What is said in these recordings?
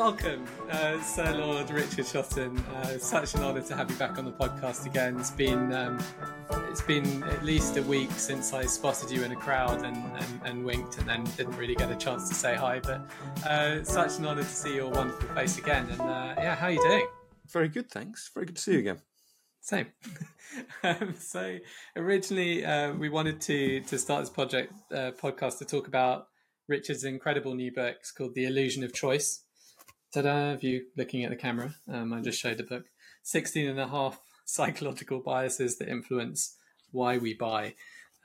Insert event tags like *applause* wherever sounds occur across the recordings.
welcome, uh, Sir Lord Richard Shotton. Uh, such an honour to have you back on the podcast again. It's been um, it's been at least a week since I spotted you in a crowd and, and, and winked, and then didn't really get a chance to say hi. But uh, such an honour to see your wonderful face again. And uh, yeah, how are you doing? Very good, thanks. Very good to see you again. Same. *laughs* um, so originally, uh, we wanted to to start this project uh, podcast to talk about Richard's incredible new book called The Illusion of Choice. Ta-da, you looking at the camera, um, I just showed the book. 16 and a half *laughs* psychological biases that influence why we buy.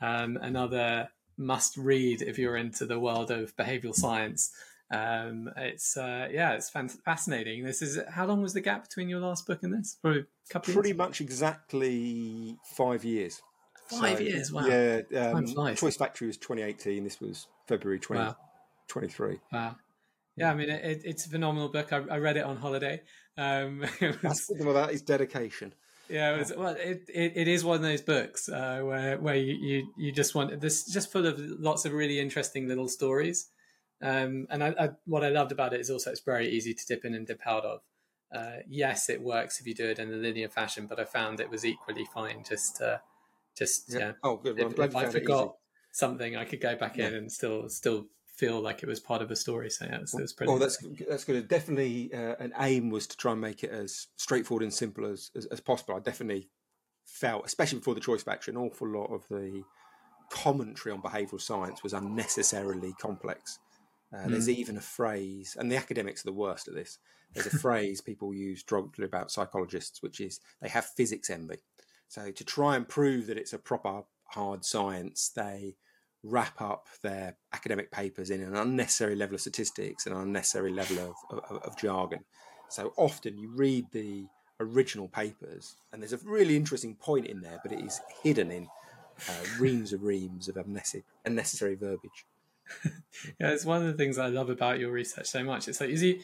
Um, another must read if you're into the world of behavioral science. Um, it's uh, yeah, it's fascinating. This is how long was the gap between your last book and this? Probably a couple. Pretty years? much exactly five years. Five so, years. Wow. Yeah. Um, Choice Factory was 2018. This was February 2023. Wow. wow. Yeah, I mean, it, it's a phenomenal book. I, I, read it on holiday. Um, *laughs* was, That's the thing about his dedication. Yeah, it was, well, it, it, it is one of those books uh, where where you, you, you just want this just full of lots of really interesting little stories. Um, and I, I, what I loved about it is also it's very easy to dip in and dip out of. Uh, yes, it works if you do it in a linear fashion, but I found it was equally fine just uh, just yeah. Oh, good. Well, if, if I forgot something, I could go back yeah. in and still still feel like it was part of a story. So yeah, it was, it was pretty. Oh, that's that's good. Definitely, uh, an aim was to try and make it as straightforward and simple as, as, as possible. I definitely felt, especially before the Choice Factory, an awful lot of the commentary on behavioural science was unnecessarily complex. Uh, mm. There's even a phrase, and the academics are the worst at this. There's a *laughs* phrase people use derogatory about psychologists, which is they have physics envy. So to try and prove that it's a proper hard science, they wrap up their academic papers in an unnecessary level of statistics and an unnecessary level of, of, of jargon. So often you read the original papers, and there's a really interesting point in there, but it is hidden in uh, reams and reams of unnecessary, unnecessary verbiage. *laughs* yeah, it's one of the things I love about your research so much. It's like, is you,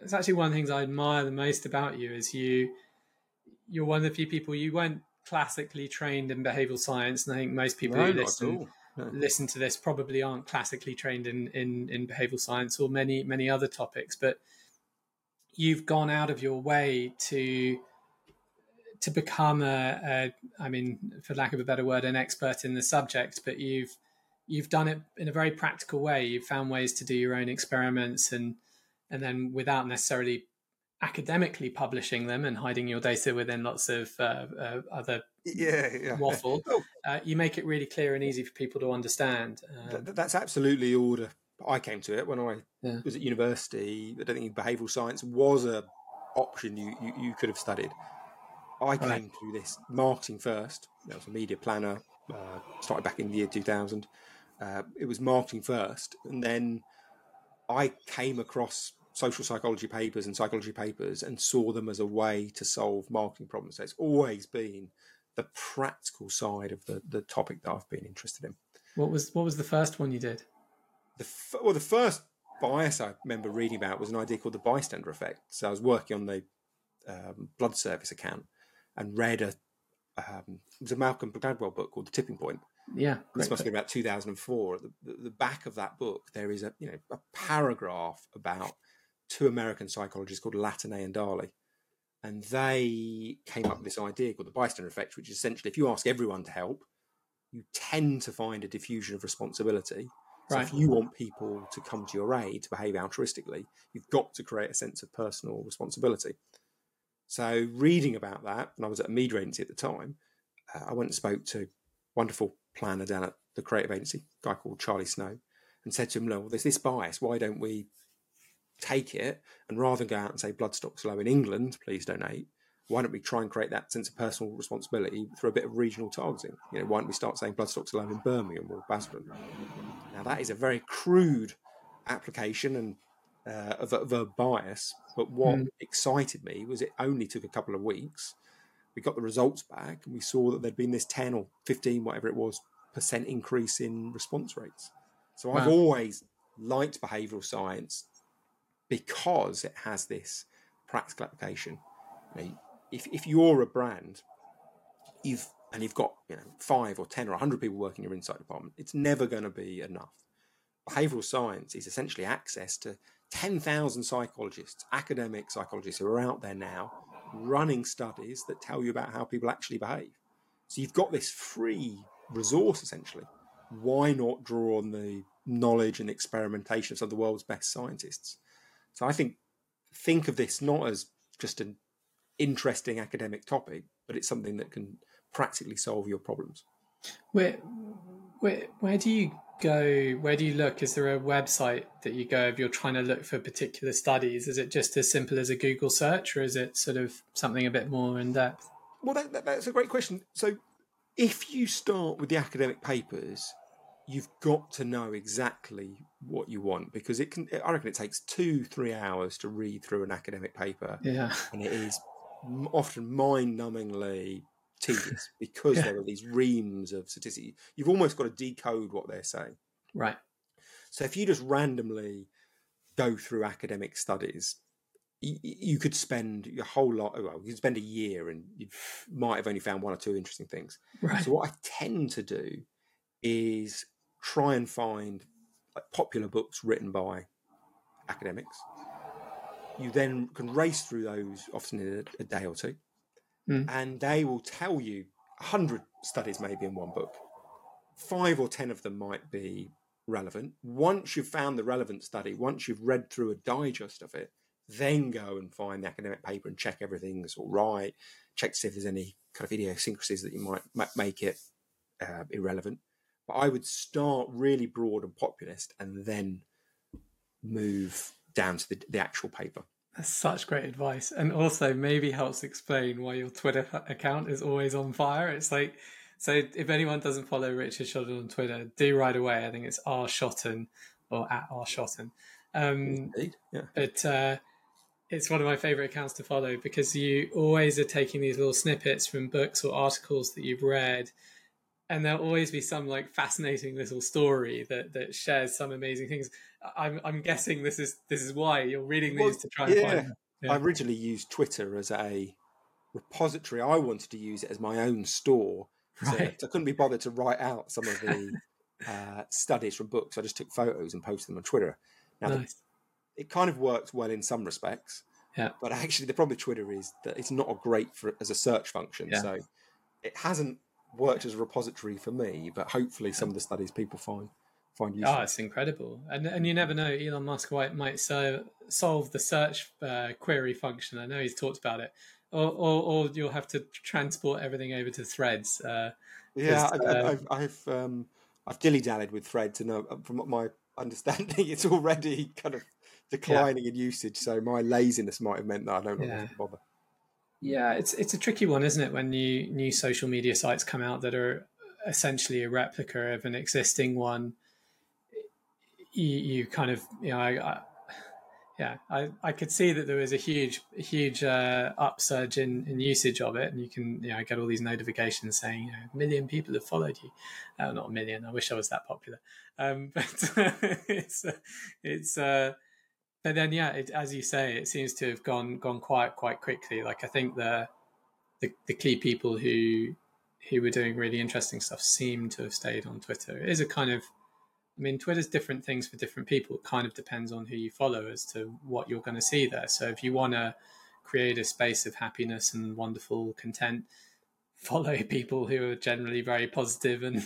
it's actually one of the things I admire the most about you is you, you're one of the few people you weren't classically trained in behavioral science, and I think most people no, who listen Hmm. listen to this probably aren't classically trained in, in, in behavioral science or many, many other topics, but you've gone out of your way to to become a, a I mean, for lack of a better word, an expert in the subject, but you've you've done it in a very practical way. You've found ways to do your own experiments and and then without necessarily academically publishing them and hiding your data within lots of uh, uh, other yeah, yeah. waffle, oh. uh, you make it really clear and easy for people to understand. Um, that's absolutely order. I came to it when I yeah. was at university. I don't think behavioural science was a option you, you, you could have studied. I came right. to this marketing first. I was a media planner. Uh, started back in the year 2000. Uh, it was marketing first, and then I came across social psychology papers and psychology papers and saw them as a way to solve marketing problems. So it's always been the practical side of the, the topic that I've been interested in. What was what was the first one you did? The well, the first bias I remember reading about was an idea called the bystander effect. So I was working on the um, blood service account and read a um, it was a Malcolm Gladwell book called The Tipping Point. Yeah, this must be about 2004. At the, the, the back of that book, there is a you know a paragraph about two American psychologists called Latané and Darley. And they came up with this idea called the bystander effect, which is essentially if you ask everyone to help, you tend to find a diffusion of responsibility. So right. if you want people to come to your aid to behave altruistically, you've got to create a sense of personal responsibility. So reading about that, and I was at a media agency at the time, uh, I went and spoke to wonderful planner down at the creative agency, a guy called Charlie Snow, and said to him, "No, there's this bias. Why don't we take it and rather than go out and say blood stock's low in England, please donate, why don't we try and create that sense of personal responsibility through a bit of regional targeting? You know, why don't we start saying blood stock's low in Birmingham or Basildon? Now that is a very crude application and uh, of, of, a bias, but what mm. excited me was it only took a couple of weeks. We got the results back and we saw that there'd been this 10 or 15, whatever it was, percent increase in response rates. So wow. I've always liked behavioural science because it has this practical application. You know, if if you're a brand, you've and you've got you know five or ten or hundred people working in your insight department, it's never going to be enough. Behavioral science is essentially access to 10,000 psychologists, academic psychologists who are out there now running studies that tell you about how people actually behave. So you've got this free resource essentially. Why not draw on the knowledge and experimentation of some of the world's best scientists? So I think think of this not as just an interesting academic topic, but it's something that can practically solve your problems. Where, where, where do you go? Where do you look? Is there a website that you go if you're trying to look for particular studies? Is it just as simple as a Google search, or is it sort of something a bit more in depth? Well, that, that, that's a great question. So, if you start with the academic papers, you've got to know exactly what you want because it can. I reckon it takes two, three hours to read through an academic paper. Yeah, and it is often mind-numbingly tedious *laughs* because yeah. there are these reams of statistics. You've almost got to decode what they're saying. Right. So if you just randomly go through academic studies, you, you could spend your whole lot. Oh, well, you could spend a year, and you might have only found one or two interesting things. Right. So what I tend to do is try and find like, popular books written by academics. You then can race through those often in a, a day or two mm. and they will tell you a hundred studies maybe in one book. Five or ten of them might be relevant. Once you've found the relevant study, once you've read through a digest of it, then go and find the academic paper and check everything's all right. Check to see if there's any kind of idiosyncrasies that you might make it uh, irrelevant. But I would start really broad and populist and then move down to the, the actual paper. That's such great advice. And also maybe helps explain why your Twitter account is always on fire. It's like, so if anyone doesn't follow Richard Shotton on Twitter, do right away. I think it's R Shotton or at R Shotton. Um, yeah. But uh, it's one of my favorite accounts to follow because you always are taking these little snippets from books or articles that you've read and there'll always be some like fascinating little story that that shares some amazing things. I'm I'm guessing this is this is why you're reading these well, to try and yeah. find. Yeah. I originally used Twitter as a repository. I wanted to use it as my own store. Right. So I couldn't be bothered to write out some of the uh, studies from books. I just took photos and posted them on Twitter. Now, nice. the, it kind of works well in some respects. Yeah. But actually, the problem with Twitter is that it's not a great for as a search function. Yeah. So it hasn't worked as a repository for me, but hopefully some of the studies people find find useful. Oh, it's incredible, and and you never know. Elon Musk might might so, solve the search uh, query function. I know he's talked about it, or, or, or you'll have to transport everything over to Threads. Uh, yeah, I, uh, I've I've, um, I've dilly dallied with Threads, and uh, from my understanding, *laughs* it's already kind of declining yeah. in usage. So my laziness might have meant that I don't yeah. want to bother. Yeah, it's it's a tricky one, isn't it? When new new social media sites come out that are essentially a replica of an existing one, you, you kind of you know, I, I, yeah, I, I could see that there was a huge huge uh, upsurge in, in usage of it, and you can you know get all these notifications saying you know, a million people have followed you. Uh, not a million. I wish I was that popular. Um, *laughs* but *laughs* it's it's uh, but then yeah, it, as you say, it seems to have gone gone quite quite quickly. Like I think the the, the key people who who were doing really interesting stuff seem to have stayed on Twitter. It is a kind of I mean, Twitter's different things for different people. It kind of depends on who you follow as to what you're going to see there. So if you want to create a space of happiness and wonderful content, *laughs* follow people who are generally very positive and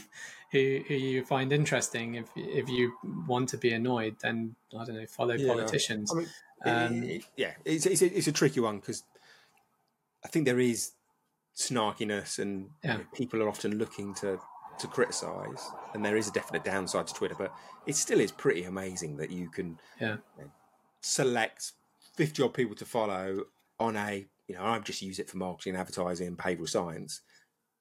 who, who you find interesting. If if you want to be annoyed, then I don't know, follow yeah. politicians. I mean, um, it, yeah, it's, it's, a, it's a tricky one because I think there is snarkiness and yeah. you know, people are often looking to to criticize and there is a definite downside to twitter but it still is pretty amazing that you can yeah. you know, select 50 odd people to follow on a you know i've just use it for marketing advertising and behavioral science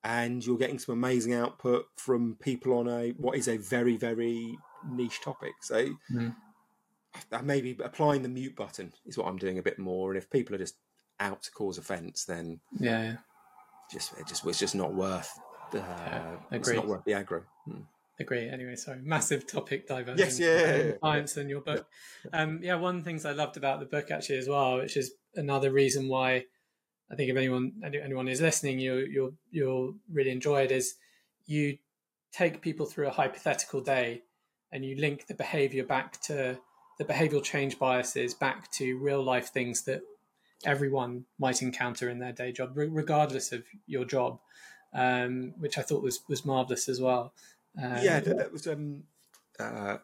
and you're getting some amazing output from people on a what is a very very niche topic. So mm. maybe applying the mute button is what I'm doing a bit more. And if people are just out to cause offence, then yeah, yeah. just it just it's just not worth. Uh, yeah, it's not worth the aggro. Hmm. Agree. Anyway, sorry, massive topic diversion. Yes, yeah, yeah, yeah, science and your book. Um, yeah, one of the things I loved about the book actually as well, which is another reason why I think if anyone anyone is listening, you you'll you'll really enjoy it. Is you take people through a hypothetical day and you link the behavior back to the behavioral change biases back to real life things that everyone might encounter in their day job, regardless of your job, um, which I thought was was marvelous as well. Um, yeah, that, that was. Um, uh,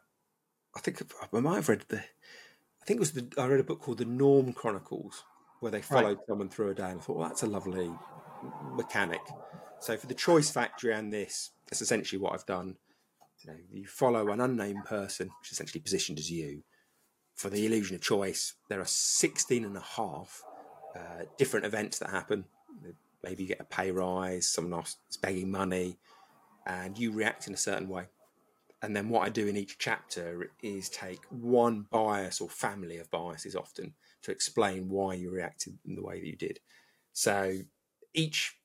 I think I might have read the. I think it was the. I read a book called The Norm Chronicles, where they followed right. someone through a day, and I thought, well, that's a lovely mechanic. So for the Choice Factory and this, that's essentially what I've done. You, know, you follow an unnamed person, which is essentially positioned as you. For the illusion of choice, there are 16 and a half uh, different events that happen. Maybe you get a pay rise, someone else is begging money, and you react in a certain way. And then what I do in each chapter is take one bias or family of biases often to explain why you reacted in the way that you did. So each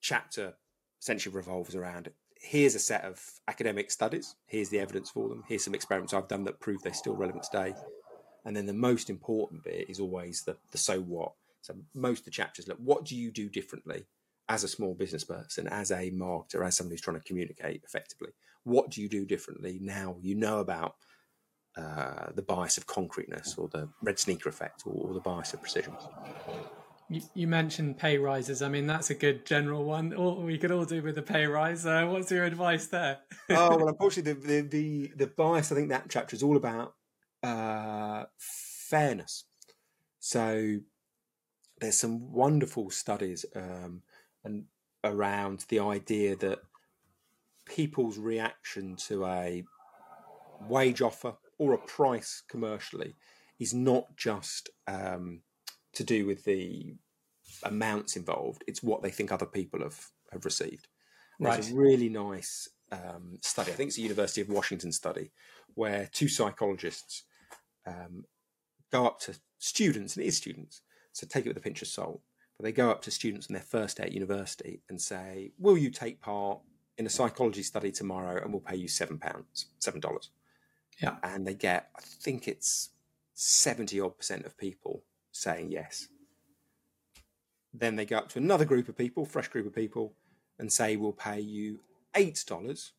chapter essentially revolves around here's a set of academic studies, here's the evidence for them, here's some experiments I've done that prove they're still relevant today. And then the most important bit is always the, the so what. So most of the chapters look, what do you do differently as a small business person, as a marketer, as somebody who's trying to communicate effectively? What do you do differently now you know about uh, the bias of concreteness or the red sneaker effect or, or the bias of precision? You, you, mentioned pay rises. I mean, that's a good general one. Or we could all do with a pay rise. Uh, what's your advice there? *laughs* oh well, unfortunately, the, the, the the bias. I think that chapter is all about uh, fairness. So there's some wonderful studies um, and around the idea that people's reaction to a wage offer or a price commercially is not just um, to do with the amounts involved; it's what they think other people have have received. Right. There's a really nice um, study. I think it's a University of Washington study where two psychologists um, go up to students, and it is students, so take it with a pinch of salt. But they go up to students on their first day at university and say, "Will you take part in a psychology study tomorrow? And we'll pay you seven pounds, seven dollars." Yeah, and they get, I think it's seventy odd percent of people saying yes. Then they go up to another group of people, fresh group of people, and say, "We'll pay you eight dollars."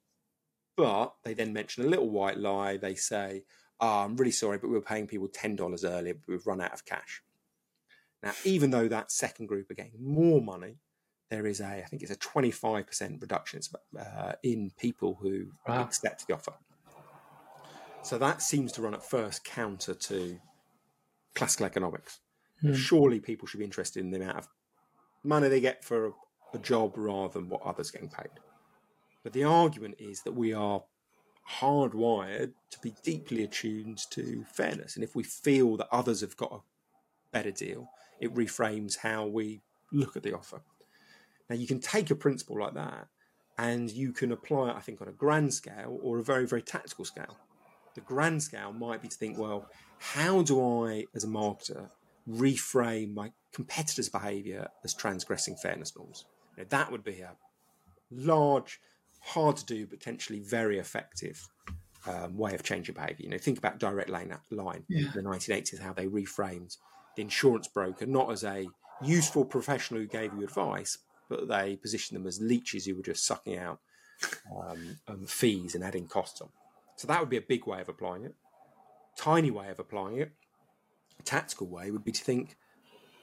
But they then mention a little white lie. They say, oh, I'm really sorry, but we were paying people $10 earlier, but we've run out of cash. Now, even though that second group are getting more money, there is a, I think it's a 25% reduction uh, in people who wow. accept the offer. So that seems to run at first counter to classical economics. Hmm. Surely people should be interested in the amount of money they get for a, a job rather than what others are getting paid. But the argument is that we are hardwired to be deeply attuned to fairness. And if we feel that others have got a better deal, it reframes how we look at the offer. Now, you can take a principle like that and you can apply it, I think, on a grand scale or a very, very tactical scale. The grand scale might be to think, well, how do I, as a marketer, reframe my competitors' behavior as transgressing fairness norms? You know, that would be a large hard to do, potentially very effective um, way of changing behaviour. You know, think about direct line, line yeah. in the 1980s, how they reframed the insurance broker not as a useful professional who gave you advice, but they positioned them as leeches who were just sucking out um, um, fees and adding costs on. So that would be a big way of applying it. Tiny way of applying it, a tactical way would be to think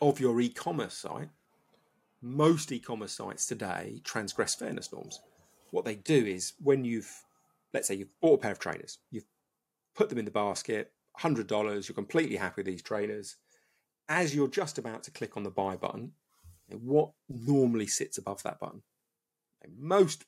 of your e-commerce site. Most e-commerce sites today transgress fairness norms what they do is when you've, let's say you've bought a pair of trainers, you've put them in the basket, $100, you're completely happy with these trainers. As you're just about to click on the buy button, what normally sits above that button? Most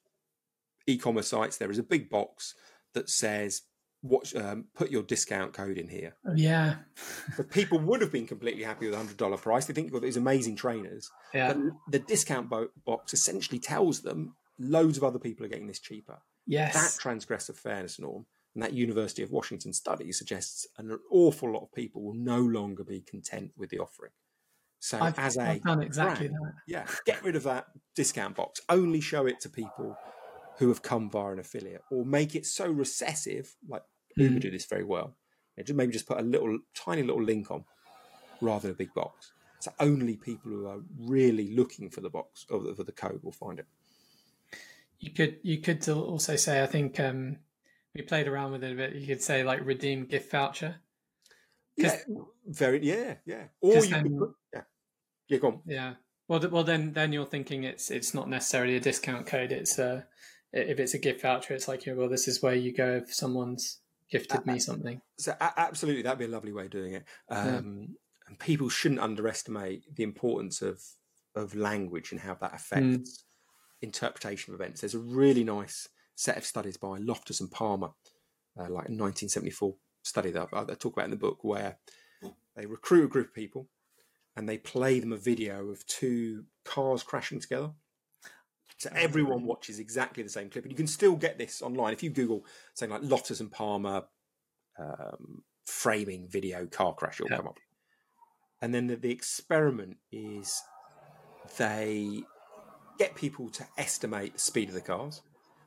e-commerce sites, there is a big box that says what um, put your discount code in here. Oh, yeah. *laughs* but people would have been completely happy with a hundred dollar price. They think you've got these amazing trainers. Yeah. But the discount bo- box essentially tells them loads of other people are getting this cheaper. Yes. That transgressive fairness norm and that University of Washington study suggests an awful lot of people will no longer be content with the offering. So I've, as a I've done exactly brand, that. Yeah, get rid of that discount box. Only show it to people who have come via an affiliate, or make it so recessive, like Uber mm. do this very well. just maybe just put a little tiny little link on rather than a big box. So only people who are really looking for the box or for the code will find it you could you could also say I think um, we played around with it a bit. You could say like redeem gift voucher. Yeah, very. Yeah, yeah. Or you then, put, yeah, yeah. Go on. Yeah. Well, well, then, then you're thinking it's it's not necessarily a discount code. It's a if it's a gift voucher, it's like, well, this is where you go if someone's gifted me something. So absolutely, that'd be a lovely way of doing it. Um, yeah. And people shouldn't underestimate the importance of of language and how that affects mm. interpretation of events. There's a really nice set of studies by Loftus and Palmer, uh, like a 1974 study that I, I talk about in the book, where they recruit a group of people and they play them a video of two cars crashing together so everyone watches exactly the same clip, and you can still get this online if you Google something like Loftus and Palmer um, framing video car crash. It'll yeah. come up. And then the, the experiment is they get people to estimate the speed of the cars,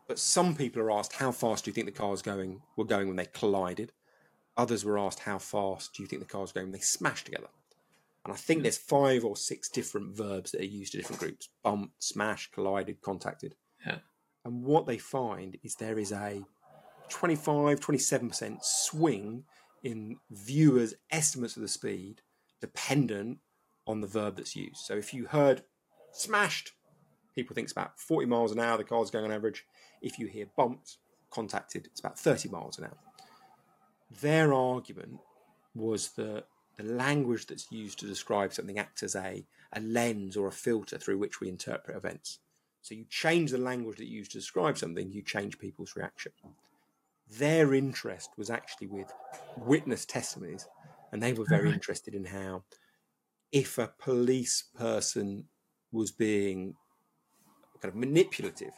but some people are asked how fast do you think the cars going were going when they collided. Others were asked how fast do you think the cars going when they smashed together. And I think hmm. there's five or six different verbs that are used to different groups bumped, smashed, collided, contacted. Yeah. And what they find is there is a 25, 27% swing in viewers' estimates of the speed dependent on the verb that's used. So if you heard smashed, people think it's about 40 miles an hour, the car's going on average. If you hear bumped, contacted, it's about 30 miles an hour. Their argument was that the language that's used to describe something acts as a, a lens or a filter through which we interpret events. So you change the language that you use to describe something, you change people's reaction. Their interest was actually with witness testimonies, and they were very uh-huh. interested in how, if a police person was being kind of manipulative,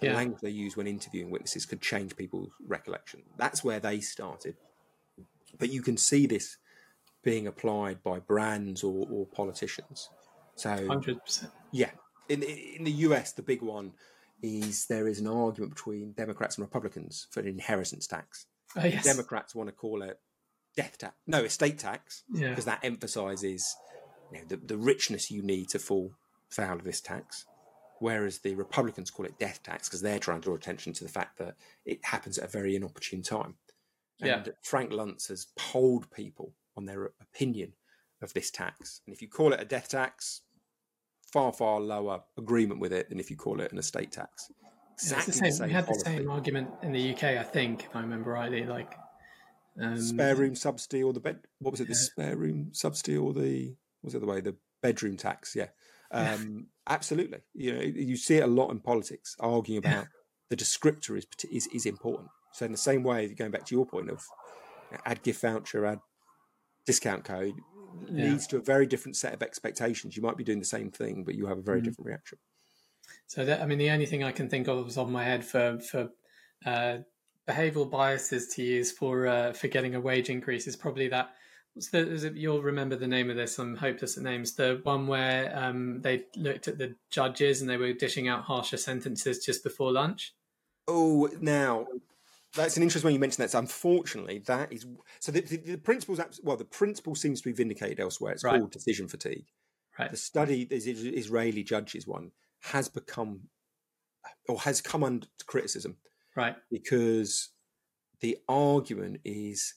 the yeah. language they use when interviewing witnesses could change people's recollection. That's where they started. But you can see this being applied by brands or, or politicians. So, hundred percent. Yeah, in in the US, the big one is there is an argument between Democrats and Republicans for an inheritance tax. Oh, yes. Democrats want to call it death tax, no estate tax, because yeah. that emphasises you know, the, the richness you need to fall foul of this tax. Whereas the Republicans call it death tax because they're trying to draw attention to the fact that it happens at a very inopportune time. And yeah. Frank Luntz has polled people on their opinion of this tax. And if you call it a death tax, far, far lower agreement with it than if you call it an estate tax. Exactly yeah, the same. The we had policy. the same argument in the UK, I think, if I remember rightly. Like um, spare room subsidy or the bed. What was it? The spare room subsidy or the what was it the way the bedroom tax? Yeah, um, absolutely. You know, you see it a lot in politics, arguing about yeah. the descriptor is, is is important. So in the same way, going back to your point of add gift voucher, add discount code yeah. leads to a very different set of expectations. You might be doing the same thing, but you have a very mm-hmm. different reaction. So that I mean, the only thing I can think of is on my head for for uh, behavioural biases to use for uh, for getting a wage increase is probably that. What's the, it, you'll remember the name of this. I'm hopeless at names. The one where um, they looked at the judges and they were dishing out harsher sentences just before lunch. Oh, now that's an interesting when you mention that. So unfortunately, that is so the, the, the principle's well, the principle seems to be vindicated elsewhere. It's right. called decision fatigue. Right. The study, the Israeli judges one, has become or has come under criticism, right? Because the argument is,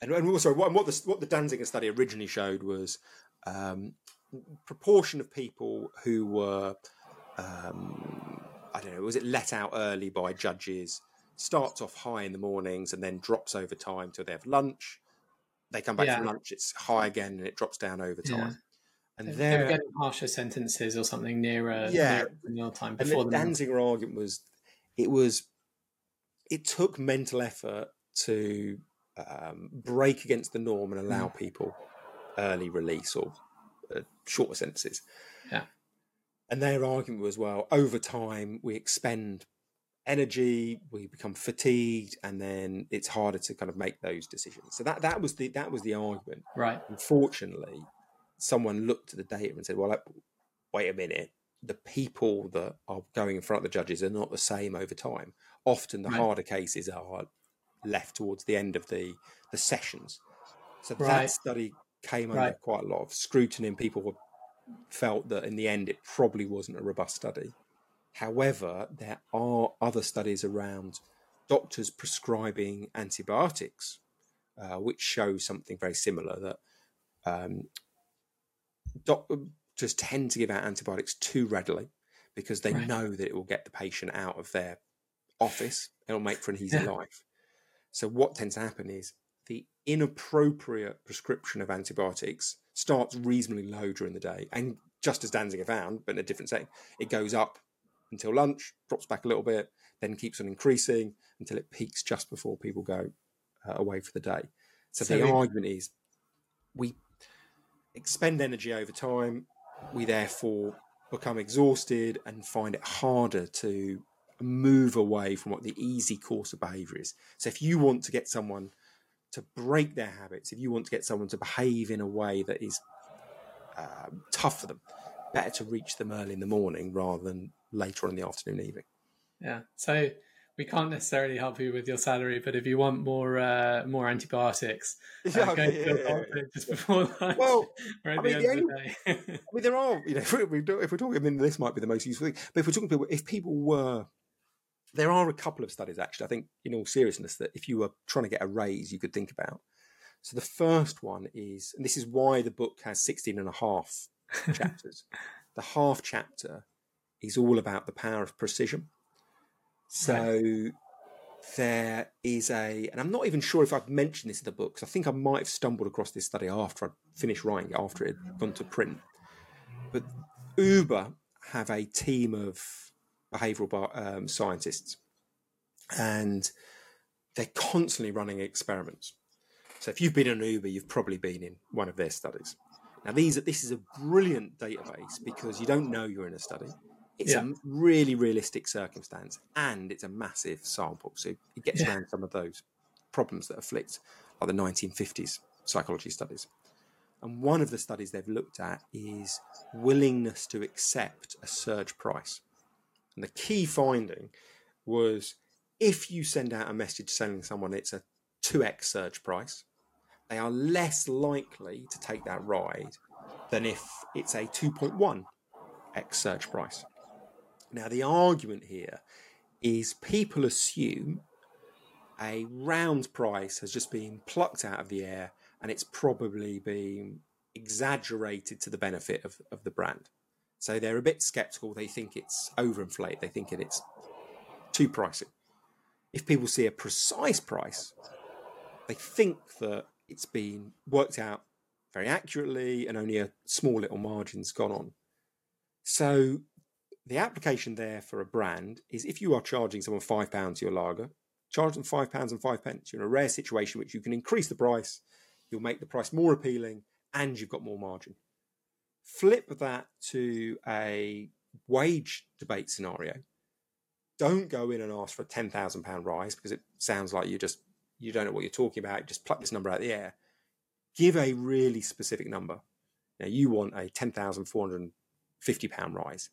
and, and also what, what the what the Danziger study originally showed was um, proportion of people who were, um, I don't know, was it let out early by judges? Starts off high in the mornings and then drops over time till they have lunch. They come back yeah. from lunch, it's high again and it drops down over time. Yeah. And they, they were getting harsher sentences or something nearer, yeah. nearer time before and the Danziger argument was it was it took mental effort to um, break against the norm and allow mm. people early release or uh, shorter sentences. Yeah. And their argument was well, over time we expend energy, we become fatigued, and then it's harder to kind of make those decisions. So that that was the that was the argument. Right. Unfortunately, someone looked at the data and said, "Well, wait a minute. The people that are going in front of the judges are not the same over time. Often, the right. harder cases are left towards the end of the the sessions. So right. that study came under right. quite a lot of scrutiny, and people were, felt that in the end, it probably wasn't a robust study. However, there are other studies around doctors prescribing antibiotics uh, which show something very similar that um, doctors tend to give out antibiotics too readily because they right. know that it will get the patient out of their office. It'll make for an easy yeah. life. So what tends to happen is the inappropriate prescription of antibiotics starts reasonably low during the day, and just as Danziger found, but in a different setting, it goes up until lunch, drops back a little bit, then keeps on increasing until it peaks just before people go uh, away for the day. So, so the argument is we expend energy over time, we therefore become exhausted and find it harder to move away from what the easy course of behavior is. So if you want to get someone to break their habits, if you want to get someone to behave in a way that is um, tough for them, better to reach them early in the morning rather than later on in the afternoon, evening. Yeah. So we can't necessarily help you with your salary, but if you want more uh, more antibiotics, uh, *laughs* yeah, uh, go yeah, yeah, yeah, just before lunch. Well, I mean, the the I mean, there are you know if, we, if we're talking, I mean, this might be the most useful thing. But if we're talking people, if people were, there are a couple of studies actually. I think, in all seriousness, that if you were trying to get a raise, you could think about. So the first one is, and this is why the book has 16 and a half *laughs* chapters. the half chapter is all about the power of precision. So right. there is a, and I'm not even sure if I've mentioned this in the book, because I think I might have stumbled across this study after I'd finished writing it, after it had gone to print. But Uber have a team of behavioral um, scientists, and they're constantly running experiments. So if you've been in Uber, you've probably been in one of their studies. Now, these this is a brilliant database because you don't know you're in a study. It's yeah. a really realistic circumstance and it's a massive sample. So it gets yeah. around some of those problems that afflict like the 1950s psychology studies. And one of the studies they've looked at is willingness to accept a surge price. And the key finding was if you send out a message telling someone it's a 2x surge price, they are less likely to take that ride than if it's a 2.1x surge price. Now, the argument here is people assume a round price has just been plucked out of the air and it's probably been exaggerated to the benefit of, of the brand. So they're a bit skeptical. They think it's overinflated. They think it's too pricey. If people see a precise price, they think that it's been worked out very accurately and only a small little margin's gone on. So the application there for a brand is if you are charging someone five pounds your lager, charge them five pounds and five pence. You're in a rare situation which you can increase the price, you'll make the price more appealing, and you've got more margin. Flip that to a wage debate scenario. Don't go in and ask for a ten thousand pound rise because it sounds like you just you don't know what you're talking about. Just pluck this number out of the air. Give a really specific number. Now you want a ten thousand four hundred and fifty pound rise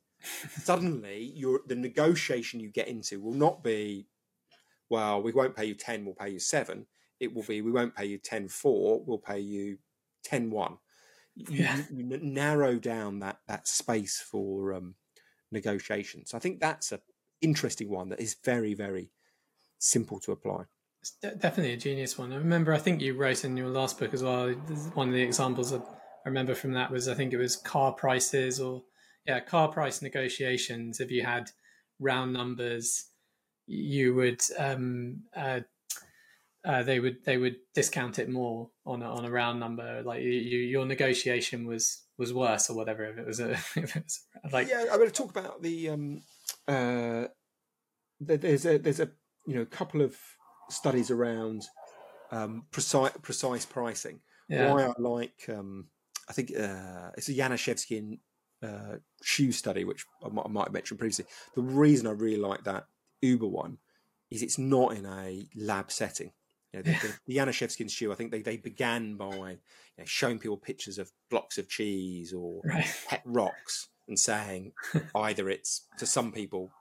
suddenly your the negotiation you get into will not be well we won't pay you 10 we'll pay you 7 it will be we won't pay you 10 4 we'll pay you 10 1 yeah. you, you narrow down that that space for um, negotiation so i think that's a interesting one that is very very simple to apply. It's definitely a genius one. I remember i think you wrote in your last book as well one of the examples i remember from that was i think it was car prices or yeah, car price negotiations. If you had round numbers, you would um, uh, uh, they would they would discount it more on a, on a round number. Like you, your negotiation was was worse or whatever. If it was a *laughs* if it was like yeah, I'm going to talk about the um, uh, there's a there's a you know couple of studies around um, precise precise pricing. Yeah. Why I like um, I think uh, it's a Janiszewski and uh, shoe study, which I might, I might, have mentioned previously. The reason I really like that Uber one is it's not in a lab setting. You know, the, the, the shoe, I think they, they began by you know, showing people pictures of blocks of cheese or right. pet rocks and saying *laughs* either it's to some people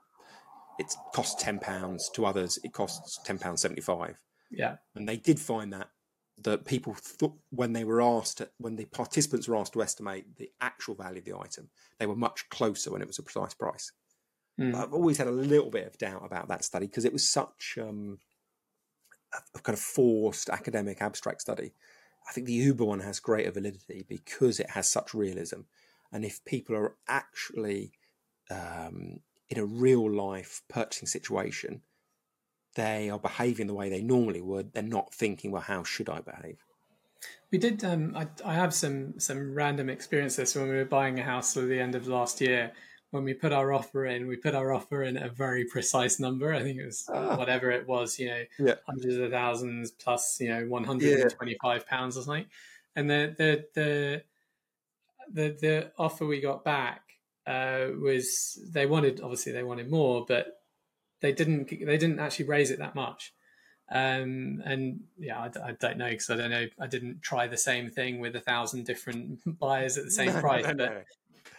it costs ten pounds, to others it costs ten pounds seventy five. Yeah, and they did find that that people thought when they were asked, when the participants were asked to estimate the actual value of the item, they were much closer when it was a precise price. Mm. I've always had a little bit of doubt about that study because it was such um, a kind of forced academic abstract study. I think the Uber one has greater validity because it has such realism. And if people are actually um, in a real life purchasing situation, they are behaving the way they normally would. They're not thinking, well, how should I behave? We did. Um, I, I have some some random experiences when we were buying a house at the end of last year. When we put our offer in, we put our offer in a very precise number. I think it was ah. whatever it was, you know, yeah. hundreds of thousands plus, you know, one hundred and twenty-five yeah. pounds or something. And the the the the the offer we got back uh, was they wanted obviously they wanted more, but they didn't they didn't actually raise it that much. Um, and yeah, I, I don't know because I don't know. I didn't try the same thing with a thousand different *laughs* buyers at the same no, price, no, no, but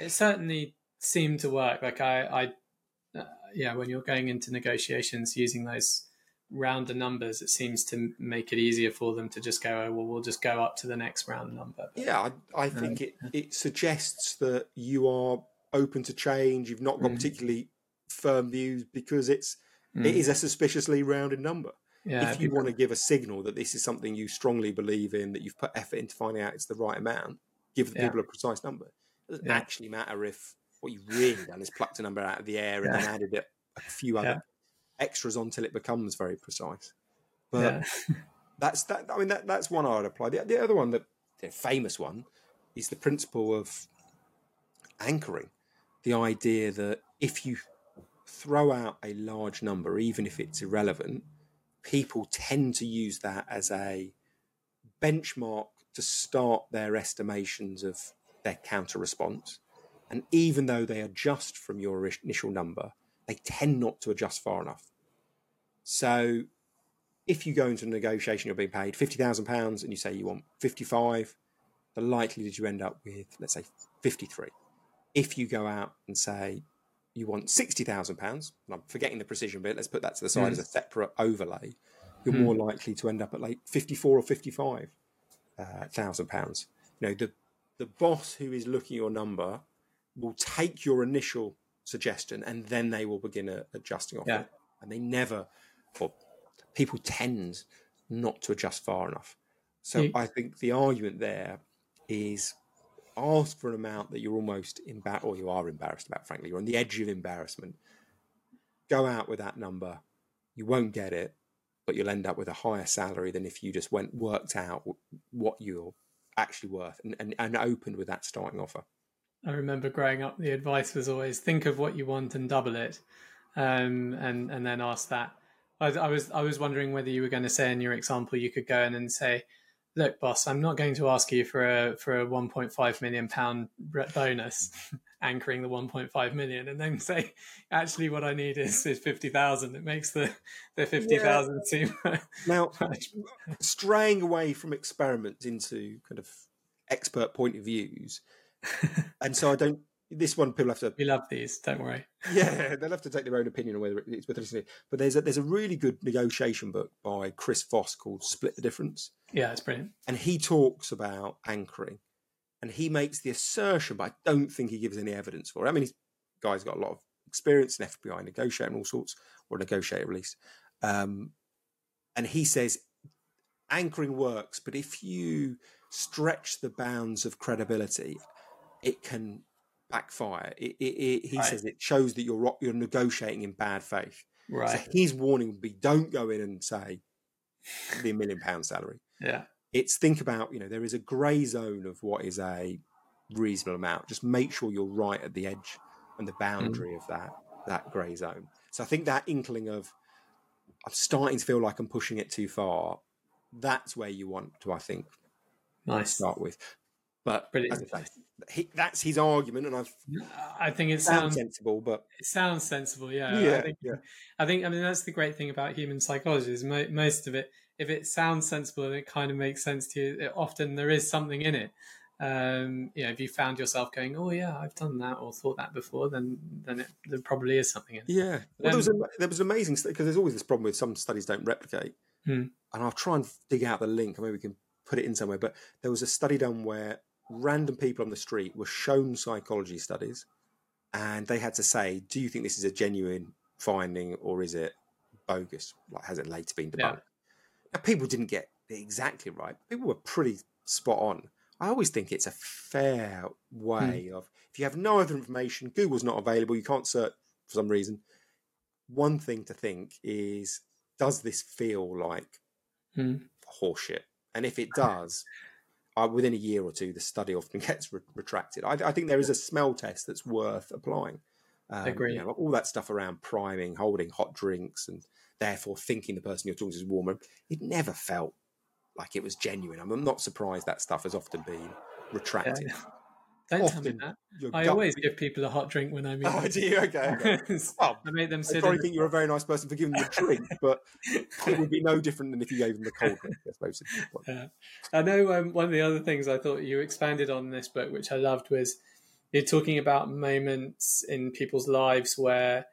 it certainly seemed to work. Like I, I uh, yeah, when you're going into negotiations using those rounder numbers, it seems to make it easier for them to just go, oh, well, we'll just go up to the next round number. Yeah, I, I think um, it, it suggests that you are open to change. You've not got mm. particularly firm views because it's mm. it is a suspiciously rounded number. Yeah, if you want to give a signal that this is something you strongly believe in, that you've put effort into finding out it's the right amount, give the yeah. people a precise number. It doesn't yeah. actually matter if what you've really done is plucked a number out of the air and then added it, a few other extras until it becomes very precise. But *laughs* that's that. I mean, that, that's one I would apply. The, the other one, the, the famous one, is the principle of anchoring. The idea that if you throw out a large number, even if it's irrelevant, people tend to use that as a benchmark to start their estimations of their counter response. And even though they adjust from your initial number, they tend not to adjust far enough. So if you go into a negotiation, you're being paid £50,000 and you say you want 55, the likelihood you end up with, let's say, 53. If you go out and say you want sixty thousand pounds, and I'm forgetting the precision bit. Let's put that to the side mm. as a separate overlay. You're mm. more likely to end up at like fifty-four or fifty-five uh, pounds. You know, the the boss who is looking at your number will take your initial suggestion and then they will begin a, adjusting off yeah. it. And they never, or people tend not to adjust far enough. So I think the argument there is ask for an amount that you're almost embarrassed, or you are embarrassed about, frankly, you're on the edge of embarrassment. Go out with that number. You won't get it, but you'll end up with a higher salary than if you just went worked out what you're actually worth and, and, and opened with that starting offer. I remember growing up, the advice was always think of what you want and double it, um, and and then ask that. I, I was I was wondering whether you were going to say in your example you could go in and say, look, boss, I'm not going to ask you for a for a 1.5 million pound bonus, *laughs* anchoring the 1.5 million, and then say, actually, what I need is, is 50,000. It makes the the 50,000 yeah. seem *laughs* now straying away from experiments into kind of expert point of views, *laughs* and so I don't this one people have to. We love these. Don't worry. *laughs* Yeah, *laughs* they'll have to take their own opinion on whether it's worth listening. But there's a, there's a really good negotiation book by Chris Voss called "Split the Difference." Yeah, it's brilliant. And he talks about anchoring, and he makes the assertion, but I don't think he gives any evidence for it. I mean, he's guy's got a lot of experience in FBI negotiating all sorts, or negotiator at least. Um, and he says anchoring works, but if you stretch the bounds of credibility, it can backfire. It, it, it, he right. says it shows that you're you're negotiating in bad faith. Right. So his warning would be: don't go in and say the million pound salary. Yeah. It's think about you know there is a grey zone of what is a reasonable amount. Just make sure you're right at the edge and the boundary mm. of that that grey zone. So I think that inkling of I'm starting to feel like I'm pushing it too far. That's where you want to, I think, nice. start with. But Brilliant. He, that's his argument, and I've. I think it sounds sensible, but it sounds sensible. Yeah, yeah. I think, yeah. I think. I mean, that's the great thing about human psychology is mo- most of it. If it sounds sensible and it kind of makes sense to you, it, often there is something in it. Um, you know, if you found yourself going, "Oh yeah, I've done that or thought that before," then then it, there probably is something in it. Yeah, well, there was a, there was amazing because there's always this problem with some studies don't replicate, hmm. and I'll try and dig out the link. Maybe we can put it in somewhere. But there was a study done where random people on the street were shown psychology studies and they had to say, do you think this is a genuine finding or is it bogus? Like, has it later been debunked? Yeah. people didn't get it exactly right. People were pretty spot on. I always think it's a fair way of if you have no other information, Google's not available, you can't search for some reason. One thing to think is, does this feel like Hmm. horseshit? And if it *laughs* does, uh, within a year or two, the study often *laughs* gets re- retracted. I, I think there is a smell test that's worth applying. Um, Agree. You know, all that stuff around priming, holding hot drinks, and therefore thinking the person you're talking to is warmer. It never felt like it was genuine. I'm not surprised that stuff has often been retracted. Don't tell me that. I always give people a hot drink when I meet *laughs* Oh, them. do you? Okay. okay. *laughs* Well, I make them sit. I probably think you're a very nice person for giving them a drink, *laughs* but it would be no different than if you gave them the cold drink. I suppose. is the point. Yeah. I know um, one of the other things I thought you expanded on in this book, which I loved, was you're talking about moments in people's lives where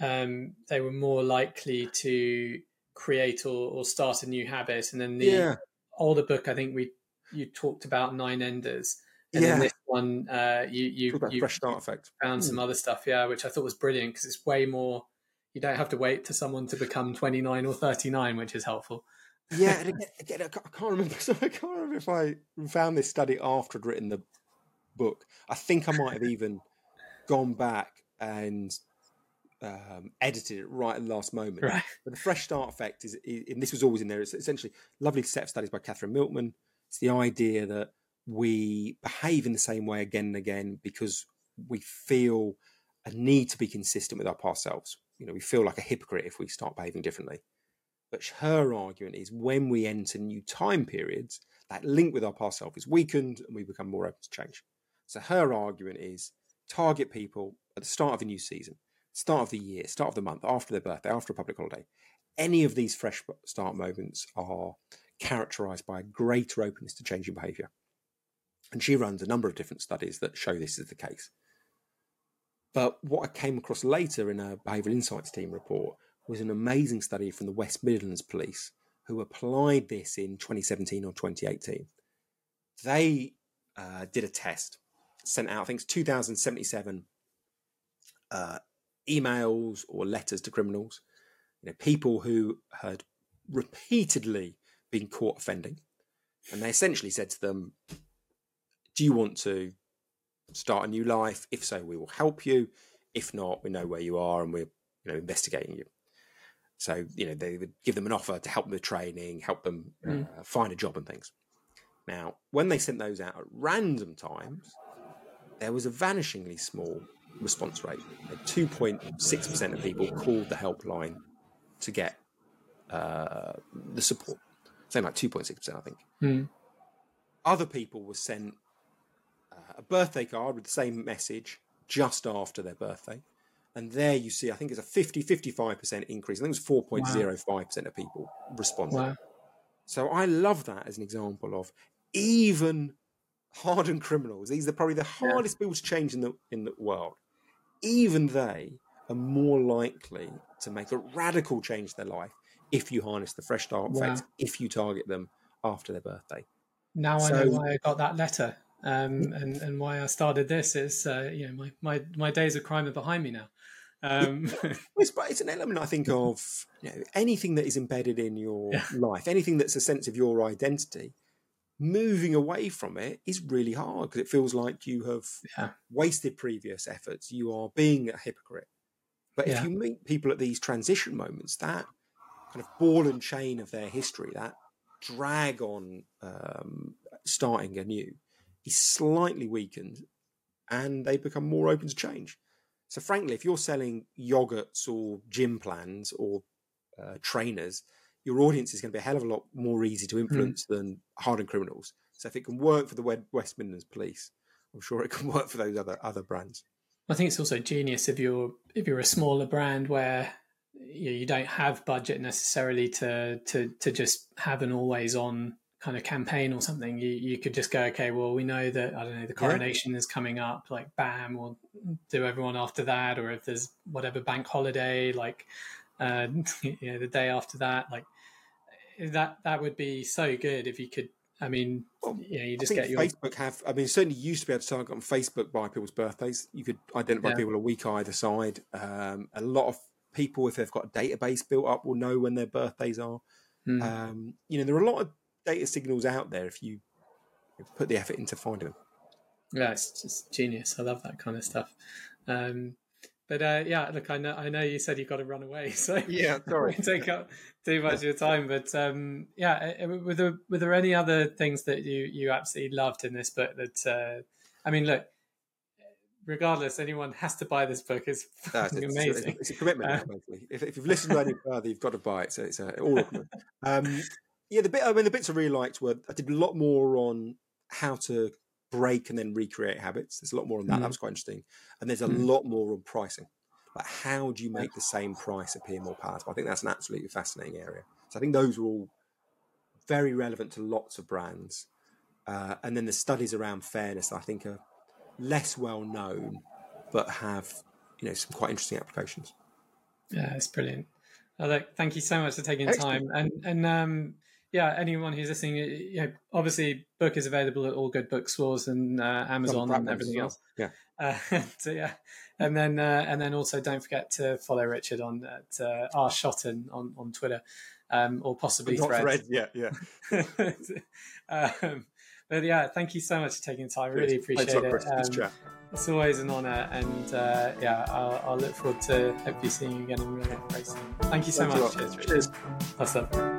um, they were more likely to create or, or start a new habit. And then the Yeah, older book, I think we you talked about nine enders. And Yeah. this one, uh, you you, you fresh start effect. found some other stuff, yeah, which I thought was brilliant because it's way more. You don't have to wait to someone to become 29 or 39, which is helpful. Yeah, and *laughs* again, again, I can't remember. *laughs* So I can't remember if I found this study after I'd written the book. I think I might have even gone back and um, edited it right at the last moment. Right. But the fresh start effect is, and this was always in there. It's essentially lovely set of studies by Katherine Milkman. It's the idea that we behave in the same way again and again because we feel a need to be consistent with our past selves. You know, we feel like a hypocrite if we start behaving differently. But her argument is when we enter new time periods, that link with our past self is weakened and we become more open to change. So her argument is target people at the start of a new season, start of the year, start of the month, after their birthday, after a public holiday. Any of these fresh start moments are characterized by a greater openness to changing behavior. And she runs a number of different studies that show this is the case. But what I came across later in a behavioural insights team report was an amazing study from the West Midlands Police who applied this in 2017 or 2018. They uh, did a test, sent out, I think it's 2077 uh, emails or letters to criminals, you know, people who had repeatedly been caught offending. And they essentially said to them, Do you want to start a new life? If so, we will help you. If not, we know where you are and we're you know investigating you. So you know they would give them an offer to help them with training, help them uh, find a job and things. Now, when they sent those out at random times, there was a vanishingly small response rate. Two point six percent of people called the helpline to get uh, the support. Something like two point six percent, I think. Hmm. Other people were sent uh, a birthday card with the same message just after their birthday. And there you see, I think it's a 50, 55% increase. I think it was 4.05% of people responded. Wow. So I love that as an example of even hardened criminals. These are probably the hardest people to change in the in the world. Even they are more likely to make a radical change in their life if you harness the fresh start Wow. effect, if you target them after their birthday. Now I know why I got that letter um, and, and why I started this. is uh, you know, my, my, my days of crime are behind me now. Um, *laughs* It's, it's an element, I think, of you know, anything that is embedded in your Yeah. life, anything that's a sense of your identity. Moving away from it is really hard because it feels like you have Yeah. wasted previous efforts. You are being a hypocrite. But Yeah. if you meet people at these transition moments, that kind of ball and chain of their history, that drag on um, starting anew, is slightly weakened and they become more open to change. So, frankly, if you're selling yogurts or gym plans or uh, trainers, your audience is going to be a hell of a lot more easy to influence than hardened criminals. So, if it can work for the West Midlands Police, I'm sure it can *laughs* work for those other other brands. I think it's also genius if you're if you're a smaller brand where you, know, you don't have budget necessarily to to to just have an always on kind of campaign or something. You you could just go, okay, well we know that I don't know the coronation is coming up, like bam, we'll do everyone after that, or if there's whatever bank holiday, like uh, *laughs* you know the day after that, like that that would be so good if you could. I mean, Well, you know, you I just think get your Facebook have. I mean, certainly used to be able to target on Facebook by people's birthdays. You could identify Yeah. people a week either side. Um, a lot of people, if they've got a database built up, will know when their birthdays are. Mm. Um, you know, there are a lot of data signals out there if you put the effort into finding them. Yeah, it's just genius. I love that kind of stuff. Um, but uh, yeah, look, I know I know you said you've got to run away, *laughs* so Yeah, sorry. *laughs* take up too much of your time. But um, yeah, uh, were there were there any other things that you you absolutely loved in this book? That uh, I mean, look, regardless, anyone has to buy this book. It's No, fucking it's, it's- amazing. It's, a commitment, Uh. If, if you've listened to any further, you've got to buy it. So it's a, all a *laughs* commitment. Um, yeah, the bit. I mean, the bits I really liked were I did a lot more on how to break and then recreate habits. There's a lot more on that. Mm. That was quite interesting. And there's a Mm. lot more on pricing. Like how do you make the same price appear more palatable? I think that's an absolutely fascinating area. So I think those are all very relevant to lots of brands. Uh, and then the studies around fairness, I think, are less well known, but have you know some quite interesting applications. Yeah, it's brilliant. Uh, look, thank you so much for taking Excellent. time. And and um, yeah, anyone who's listening, you know, obviously, book is available at all good bookstores and uh, Amazon and everything else. Yeah. Uh, *laughs* so yeah, and then uh, and then also don't forget to follow Richard on at uh, R Shotton on on Twitter, um, or possibly Not. Threads, yeah, yeah. *laughs* um, but yeah, thank you so much for taking the time. Really appreciate lot, it. Chris. Um, chat. it's always an honour, and uh, yeah, I'll, I'll look forward to hopefully seeing you again in real life very soon. Thank you so Thanks much. Cheers, Richard. Cheers. Awesome.